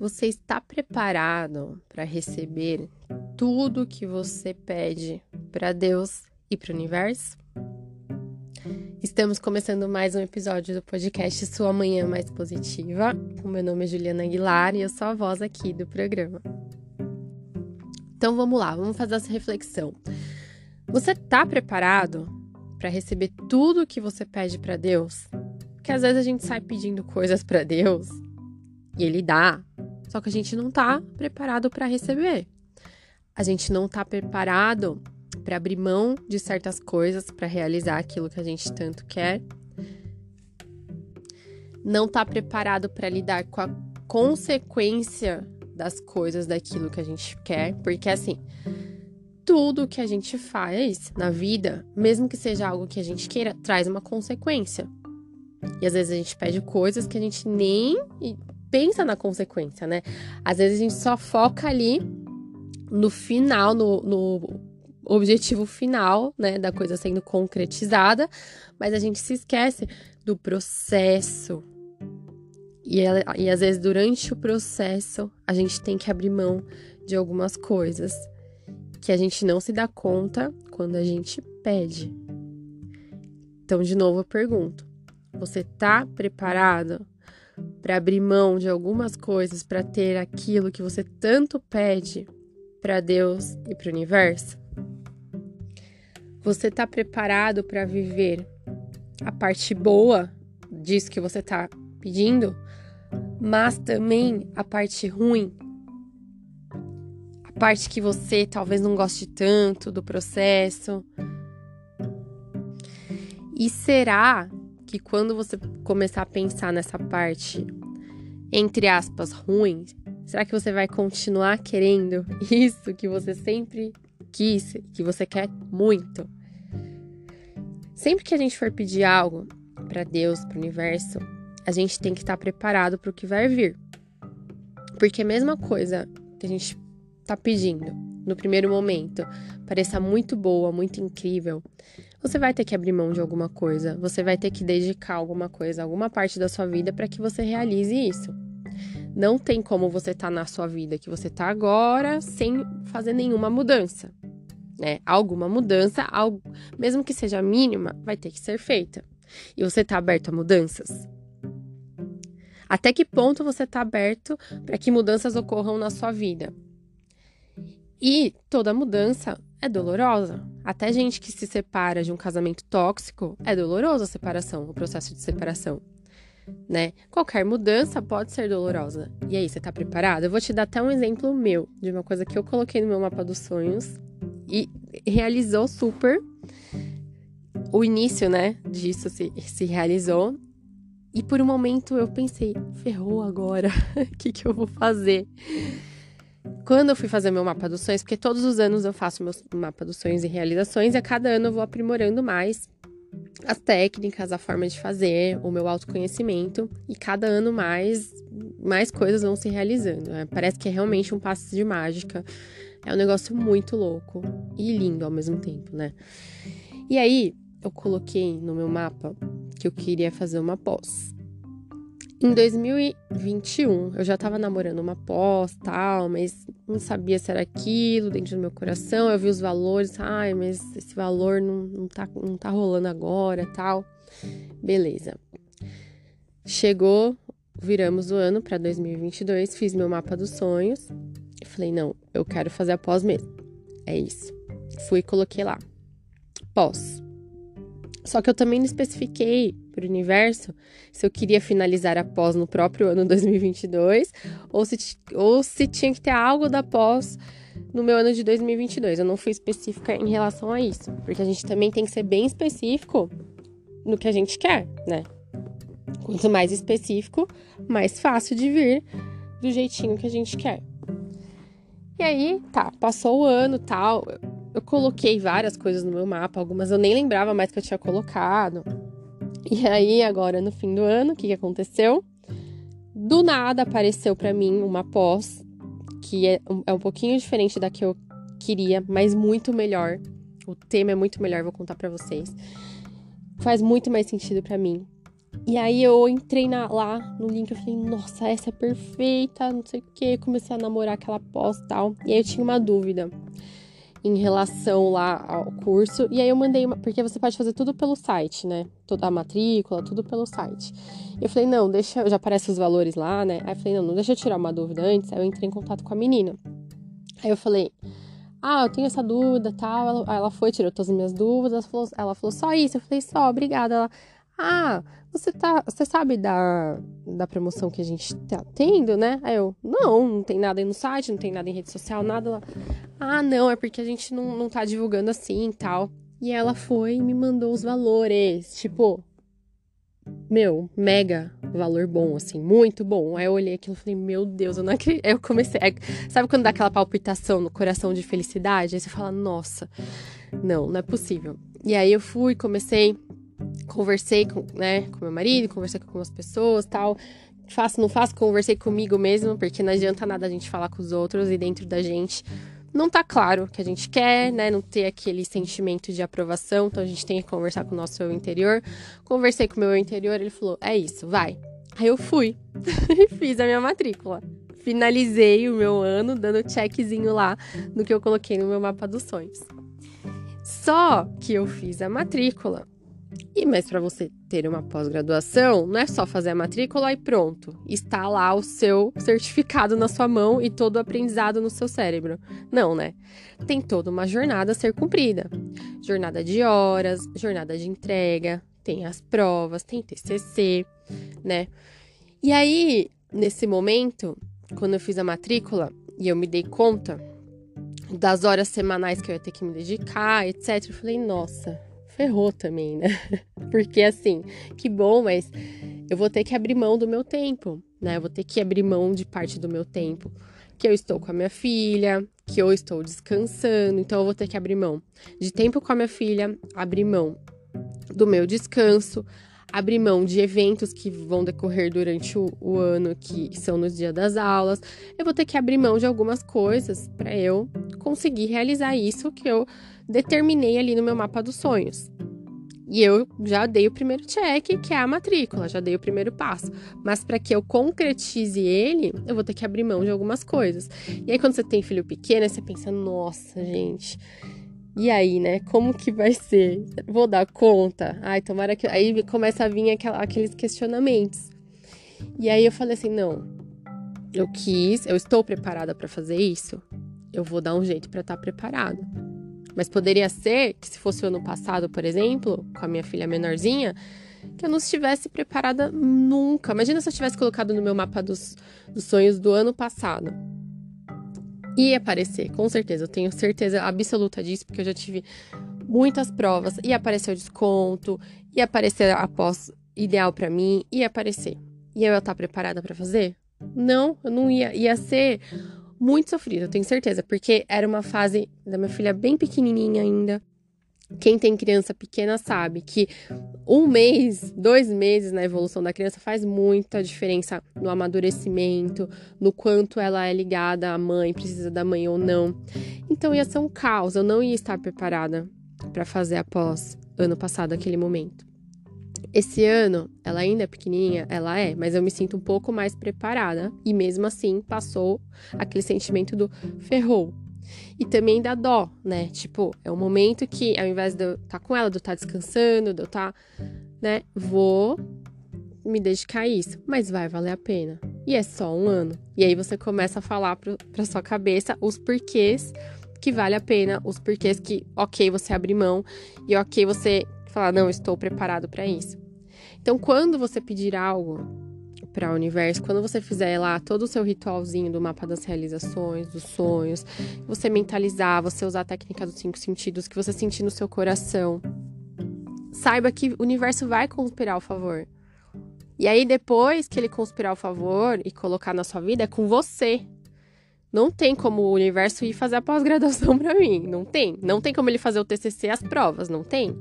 Você está preparado para receber tudo que você pede para Deus e para o universo? Estamos começando mais um episódio do podcast Sua Manhã Mais Positiva. O meu nome é Juliana Aguilar e eu sou a voz aqui do programa. Então vamos lá, vamos fazer essa reflexão. Você está preparado para receber tudo que você pede para Deus? Porque às vezes a gente sai pedindo coisas para Deus e ele dá, só que a gente não tá preparado para receber. A gente não tá preparado para abrir mão de certas coisas para realizar aquilo que a gente tanto quer. Não tá preparado para lidar com a consequência das coisas daquilo que a gente quer, porque assim, tudo que a gente faz na vida, mesmo que seja algo que a gente queira, traz uma consequência. E às vezes a gente pede coisas que a gente nem pensa na consequência, né? Às vezes a gente só foca ali no final, no, no objetivo final, né, da coisa sendo concretizada, mas a gente se esquece do processo. E, e às vezes durante o processo a gente tem que abrir mão de algumas coisas que a gente não se dá conta quando a gente pede. Então, de novo, eu pergunto: você tá preparado para abrir mão de algumas coisas para ter aquilo que você tanto pede para Deus e para o universo? Você está preparado para viver a parte boa disso que você está pedindo, mas também a parte ruim? A parte que você talvez não goste tanto do processo? E será que quando você começar a pensar nessa parte, entre aspas, ruim, será que você vai continuar querendo isso que você sempre quis, que você quer muito? Sempre que a gente for pedir algo para Deus, para o universo, a gente tem que estar preparado para o que vai vir. Porque a mesma coisa que a gente está pedindo no primeiro momento pareça muito boa, muito incrível, você vai ter que abrir mão de alguma coisa, você vai ter que dedicar alguma coisa, alguma parte da sua vida para que você realize isso. Não tem como você estar tá na sua vida que você está agora sem fazer nenhuma mudança. Né? Alguma mudança, algo, mesmo que seja mínima, vai ter que ser feita. E você está aberto a mudanças? Até que ponto você está aberto para que mudanças ocorram na sua vida? E toda mudança é dolorosa. Até gente que se separa de um casamento tóxico é doloroso a separação, o processo de separação. Né? Qualquer mudança pode ser dolorosa. E aí, você tá preparado? Eu vou te dar até um exemplo meu de uma coisa que eu coloquei no meu mapa dos sonhos e realizou super. O início, né, disso se, se realizou. E por um momento eu pensei, ferrou agora, o que, que eu vou fazer? Quando eu fui fazer meu mapa dos sonhos, porque todos os anos eu faço meu mapa dos sonhos e realizações, e a cada ano eu vou aprimorando mais as técnicas, a forma de fazer, o meu autoconhecimento, e cada ano mais, mais coisas vão se realizando. Né? Parece que é realmente um passo de mágica. É um negócio muito louco e lindo ao mesmo tempo, né? E aí, eu coloquei no meu mapa que eu queria fazer uma pós. Em 2021, eu já tava namorando uma pós, tal, mas não sabia se era aquilo dentro do meu coração. Eu vi os valores, ai, mas esse valor não, não, tá, não tá rolando agora, tal. Beleza. Chegou, viramos o ano para 2022, fiz meu mapa dos sonhos. E falei, não, eu quero fazer a pós mesmo. É isso. Fui e coloquei lá. Pós. Só que eu também não especifiquei para o universo se eu queria finalizar a pós no próprio ano 2022 ou se, ou se tinha que ter algo da pós no meu ano de 2022. Eu não fui específica em relação a isso, porque a gente também tem que ser bem específico no que a gente quer, né? Quanto mais específico, mais fácil de vir do jeitinho que a gente quer. E aí, tá, passou o ano tal. Eu coloquei várias coisas no meu mapa, algumas eu nem lembrava mais que eu tinha colocado. E aí, agora no fim do ano, o que, aconteceu? Do nada apareceu para mim uma pós que é um, é um pouquinho diferente da que eu queria, mas muito melhor. O tema é muito melhor, vou contar para vocês. Faz muito mais sentido para mim. E aí eu entrei na, lá no link, eu falei, nossa, essa é perfeita, não sei o que. Comecei a namorar aquela pós e tal. E aí eu tinha uma dúvida em relação lá ao curso. E aí eu mandei uma, porque você pode fazer tudo pelo site, né? Toda a matrícula, tudo pelo site. Eu falei, não, deixa, já aparece os valores lá, né? Aí eu falei, não, não deixa eu tirar uma dúvida antes. Aí eu entrei em contato com a menina. Aí eu falei, ah, eu tenho essa dúvida tal. Ela, ela foi, tirou todas as minhas dúvidas. Ela falou, ela falou só isso. Eu falei, só, obrigada. Ela, ah, você tá, você sabe da, da promoção que a gente tá tendo, né? Aí eu, não, não tem nada aí no site, não tem nada em rede social, nada lá. Ah, não, é porque a gente não, não tá divulgando assim e tal. E ela foi e me mandou os valores, tipo, meu, mega valor bom, assim, muito bom. Aí eu olhei aquilo e falei, meu Deus, eu não acredito. Aí eu comecei. Sabe quando dá aquela palpitação no coração de felicidade? Aí você fala, nossa, não, não é possível. E aí eu fui, comecei conversei com, né, com meu marido, conversei com algumas pessoas tal. Faço, não faço, conversei comigo mesmo, porque não adianta nada a gente falar com os outros e dentro da gente não tá claro o que a gente quer, né? Não ter aquele sentimento de aprovação, então a gente tem que conversar com o nosso eu interior. Conversei com o meu eu interior, ele falou: é isso, vai. Aí eu fui e fiz a minha matrícula. Finalizei o meu ano dando checkzinho lá no que eu coloquei no meu mapa dos sonhos. Só que eu fiz a matrícula e mas para você ter uma pós-graduação, não é só fazer a matrícula e pronto, está lá o seu certificado na sua mão e todo o aprendizado no seu cérebro. Não, né? Tem toda uma jornada a ser cumprida. Jornada de horas, jornada de entrega, tem as provas, tem TCC, né? E aí, nesse momento, quando eu fiz a matrícula e eu me dei conta das horas semanais que eu ia ter que me dedicar, etc, eu falei, nossa, ferrou também, né? Porque assim, que bom, mas eu vou ter que abrir mão do meu tempo, né? Eu vou ter que abrir mão de parte do meu tempo. Que eu estou com a minha filha, que eu estou descansando, então eu vou ter que abrir mão de tempo com a minha filha, abrir mão do meu descanso, abrir mão de eventos que vão decorrer durante o, o, ano, que são nos dias das aulas. Eu vou ter que abrir mão de algumas coisas para eu conseguir realizar isso que eu determinei ali no meu mapa dos sonhos. E eu já dei o primeiro check, que é a matrícula, já dei o primeiro passo. Mas para que eu concretize ele, eu vou ter que abrir mão de algumas coisas. E aí, quando você tem filho pequeno, você pensa, nossa, gente. E aí, né? Como que vai ser? Vou dar conta? Ai, tomara que. Aí começa a vir aqueles questionamentos. E aí eu falei assim: não, eu quis, eu estou preparada para fazer isso. Eu vou dar um jeito para estar tá preparada. Mas poderia ser que se fosse o ano passado, por exemplo, com a minha filha menorzinha, que eu não estivesse preparada nunca. Imagina se eu tivesse colocado no meu mapa dos, dos sonhos do ano passado. Ia aparecer, com certeza. Eu tenho certeza absoluta disso, porque eu já tive muitas provas. Ia aparecer o desconto, ia aparecer a pós ideal para mim, ia aparecer. E eu ia estar preparada para fazer? Não, eu não ia. Ia ser muito sofrido, eu tenho certeza, porque era uma fase da minha filha bem pequenininha ainda. Quem tem criança pequena sabe que um mês, dois meses na evolução da criança faz muita diferença no amadurecimento, no quanto ela é ligada à mãe, precisa da mãe ou não. Então ia ser um caos, eu não ia estar preparada para fazer após ano passado aquele momento. Esse ano, ela ainda é pequenininha, ela é, mas eu me sinto um pouco mais preparada e mesmo assim passou aquele sentimento do ferrou. E também da dó, né? Tipo, é um momento que ao invés de eu estar tá com ela, de eu estar tá descansando, de eu estar, tá, né, vou me dedicar a isso, mas vai valer a pena. E é só um ano. E aí você começa a falar pro, pra sua cabeça os porquês que vale a pena, os porquês que, ok, você abre mão e ok, você falar, não, estou preparado para isso. Então, quando você pedir algo para o universo, quando você fizer lá todo o seu ritualzinho do mapa das realizações, dos sonhos, você mentalizar, você usar a técnica dos cinco sentidos, que você sentir no seu coração, saiba que o universo vai conspirar ao favor. E aí, depois que ele conspirar ao favor e colocar na sua vida, é com você. Não tem como o universo ir fazer a pós-graduação para mim. Não tem. Não tem como ele fazer o TCC as provas. Não tem.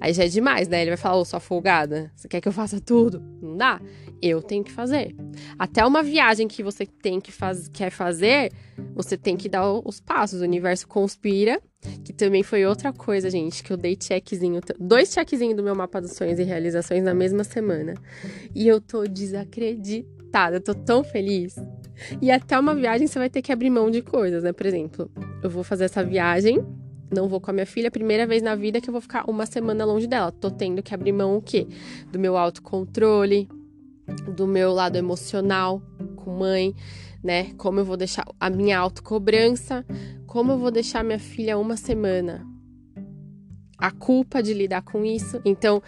Aí já é demais, né? Ele vai falar, ô, sua folgada, você quer que eu faça tudo? Não dá. Eu tenho que fazer. Até uma viagem que você tem que faz, quer fazer, você tem que dar os passos. O universo conspira que também foi outra coisa, gente, que eu dei checkzinho, dois checkzinhos do meu mapa dos sonhos e realizações na mesma semana. E eu tô desacreditada, eu tô tão feliz. E até uma viagem você vai ter que abrir mão de coisas, né? Por exemplo, eu vou fazer essa viagem, não vou com a minha filha, primeira vez na vida que eu vou ficar uma semana longe dela. Tô tendo que abrir mão o quê? Do meu autocontrole, do meu lado emocional com mãe, né? Como eu vou deixar a minha autocobrança, como eu vou deixar minha filha uma semana. A culpa de lidar com isso. Então,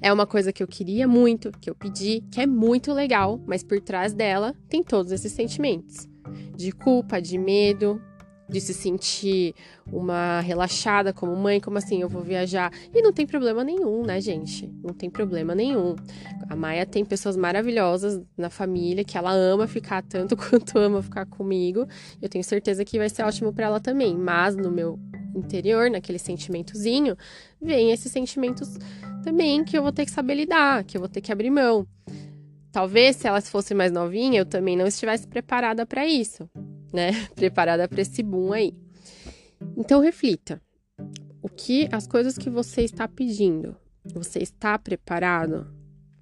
é uma coisa que eu queria muito, que eu pedi, que é muito legal, mas por trás dela tem todos esses sentimentos de culpa, de medo, de se sentir uma relaxada como mãe, como assim, eu vou viajar. E não tem problema nenhum, né, gente? Não tem problema nenhum. A Maia tem pessoas maravilhosas na família que ela ama ficar tanto quanto ama ficar comigo. Eu tenho certeza que vai ser ótimo para ela também. Mas no meu interior, naquele sentimentozinho, vem esses sentimentos também que eu vou ter que saber lidar, que eu vou ter que abrir mão. Talvez se ela fosse mais novinha, eu também não estivesse preparada para isso né? Preparada para esse boom aí. Então reflita. O que as coisas que você está pedindo, você está preparado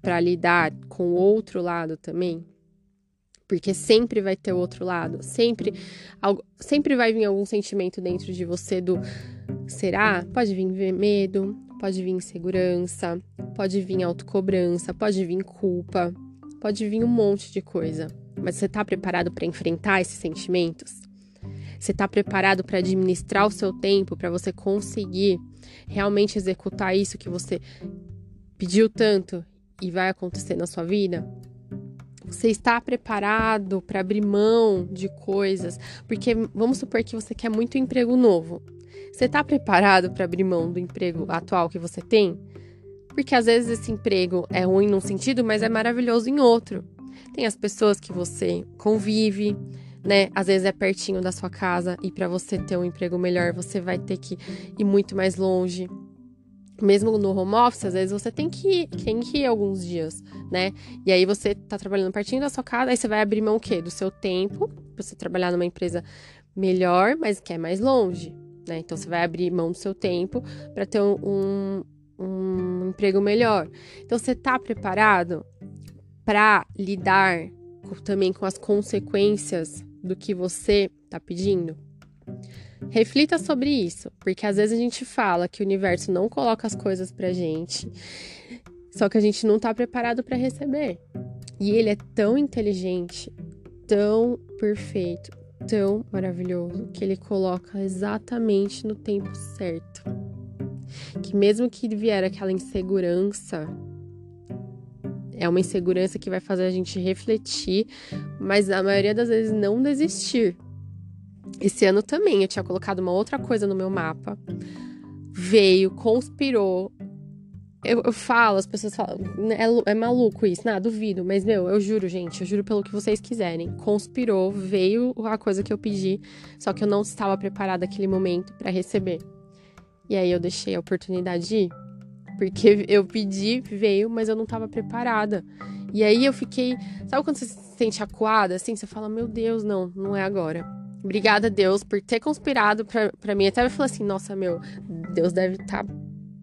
para lidar com o outro lado também? Porque sempre vai ter o outro lado, sempre sempre vai vir algum sentimento dentro de você do será? Pode vir medo, pode vir insegurança, pode vir autocobrança, pode vir culpa, pode vir um monte de coisa. Mas você está preparado para enfrentar esses sentimentos? Você está preparado para administrar o seu tempo, para você conseguir realmente executar isso que você pediu tanto e vai acontecer na sua vida? Você está preparado para abrir mão de coisas? Porque vamos supor que você quer muito emprego novo. Você está preparado para abrir mão do emprego atual que você tem? Porque às vezes esse emprego é ruim num sentido, mas é maravilhoso em outro. Tem as pessoas que você convive, né? Às vezes é pertinho da sua casa e para você ter um emprego melhor, você vai ter que ir muito mais longe. Mesmo no home office, às vezes você tem que, ir, tem que ir alguns dias, né? E aí você tá trabalhando pertinho da sua casa, aí você vai abrir mão o quê? Do seu tempo, pra você trabalhar numa empresa melhor, mas que é mais longe, né? Então você vai abrir mão do seu tempo para ter um, um, um emprego melhor. Então você tá preparado para lidar também com as consequências do que você está pedindo? Reflita sobre isso, porque às vezes a gente fala que o universo não coloca as coisas pra gente, só que a gente não tá preparado para receber. E ele é tão inteligente, tão perfeito, tão maravilhoso que ele coloca exatamente no tempo certo. Que mesmo que vier aquela insegurança é uma insegurança que vai fazer a gente refletir, mas a maioria das vezes não desistir. Esse ano também eu tinha colocado uma outra coisa no meu mapa. Veio, conspirou. Eu, eu falo, as pessoas falam, é, é maluco isso, nada, duvido, mas meu, eu juro, gente, eu juro pelo que vocês quiserem. Conspirou, veio a coisa que eu pedi, só que eu não estava preparada naquele momento para receber. E aí eu deixei a oportunidade de ir. Porque eu pedi, veio, mas eu não estava preparada. E aí eu fiquei. Sabe quando você se sente acuada assim? Você fala, meu Deus, não, não é agora. Obrigada, Deus, por ter conspirado pra mim. Até eu falei assim, nossa, meu, Deus deve estar tá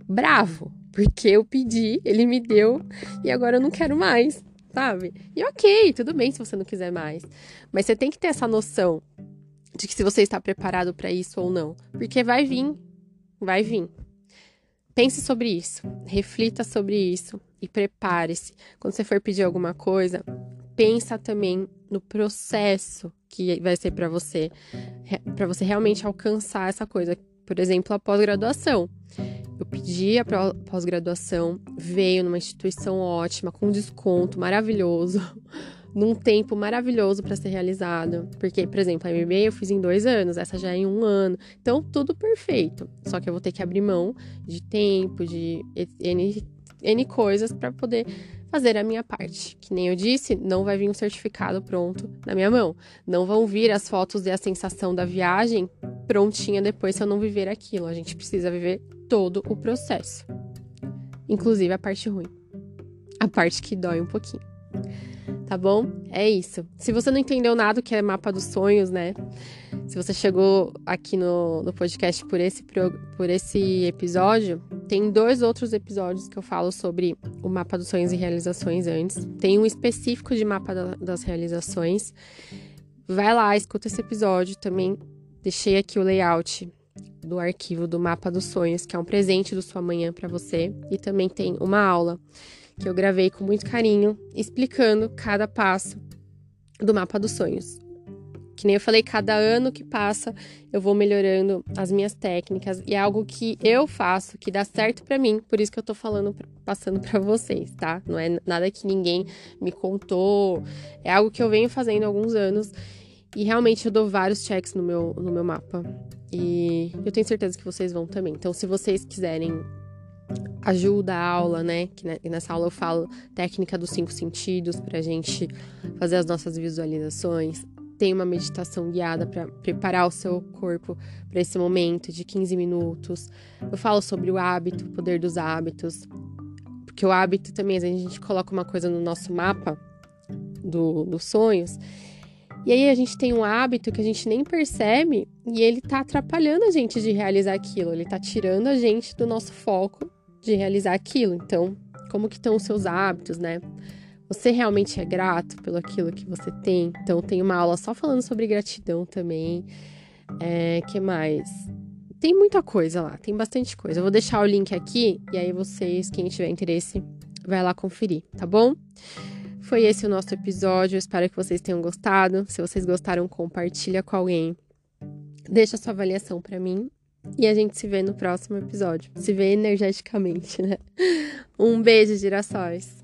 bravo. Porque eu pedi, ele me deu, e agora eu não quero mais, sabe? E ok, tudo bem se você não quiser mais. Mas você tem que ter essa noção de que se você está preparado para isso ou não. Porque vai vir, vai vir. Pense sobre isso, reflita sobre isso e prepare-se. Quando você for pedir alguma coisa, pensa também no processo que vai ser para você, para você realmente alcançar essa coisa. Por exemplo, a pós-graduação. Eu pedi a pós-graduação, veio numa instituição ótima, com desconto maravilhoso. Num tempo maravilhoso para ser realizado. Porque, por exemplo, a MBA eu fiz em dois anos, essa já é em um ano. Então, tudo perfeito. Só que eu vou ter que abrir mão de tempo, de N, N coisas para poder fazer a minha parte. Que nem eu disse, não vai vir um certificado pronto na minha mão. Não vão vir as fotos e a sensação da viagem prontinha depois se eu não viver aquilo. A gente precisa viver todo o processo. Inclusive a parte ruim. A parte que dói um pouquinho tá bom? É isso. Se você não entendeu nada que é mapa dos sonhos, né? Se você chegou aqui no, no podcast por esse, por esse episódio, tem dois outros episódios que eu falo sobre o mapa dos sonhos e realizações antes. Tem um específico de mapa da, das realizações. Vai lá, escuta esse episódio. Também deixei aqui o layout do arquivo do mapa dos sonhos, que é um presente do sua manhã para você. E também tem uma aula que eu gravei com muito carinho, explicando cada passo do mapa dos sonhos. Que nem eu falei, cada ano que passa eu vou melhorando as minhas técnicas e é algo que eu faço que dá certo para mim, por isso que eu tô falando, passando para vocês, tá? Não é nada que ninguém me contou, é algo que eu venho fazendo há alguns anos e realmente eu dou vários checks no meu, no meu mapa. E eu tenho certeza que vocês vão também. Então, se vocês quiserem ajuda a aula, né? Que nessa aula eu falo técnica dos cinco sentidos para a gente fazer as nossas visualizações. Tem uma meditação guiada para preparar o seu corpo para esse momento de 15 minutos. Eu falo sobre o hábito, o poder dos hábitos. Porque o hábito também, a gente coloca uma coisa no nosso mapa do, dos sonhos. E aí a gente tem um hábito que a gente nem percebe e ele tá atrapalhando a gente de realizar aquilo. Ele tá tirando a gente do nosso foco de realizar aquilo. Então, como que estão os seus hábitos, né? Você realmente é grato pelo aquilo que você tem? Então, tem uma aula só falando sobre gratidão também. É, que mais? Tem muita coisa lá, tem bastante coisa. Eu vou deixar o link aqui e aí vocês, quem tiver interesse, vai lá conferir, tá bom? Foi esse o nosso episódio. Espero que vocês tenham gostado. Se vocês gostaram, compartilha com alguém. Deixa sua avaliação para mim e a gente se vê no próximo episódio. Se vê energeticamente, né? Um beijo, girassóis!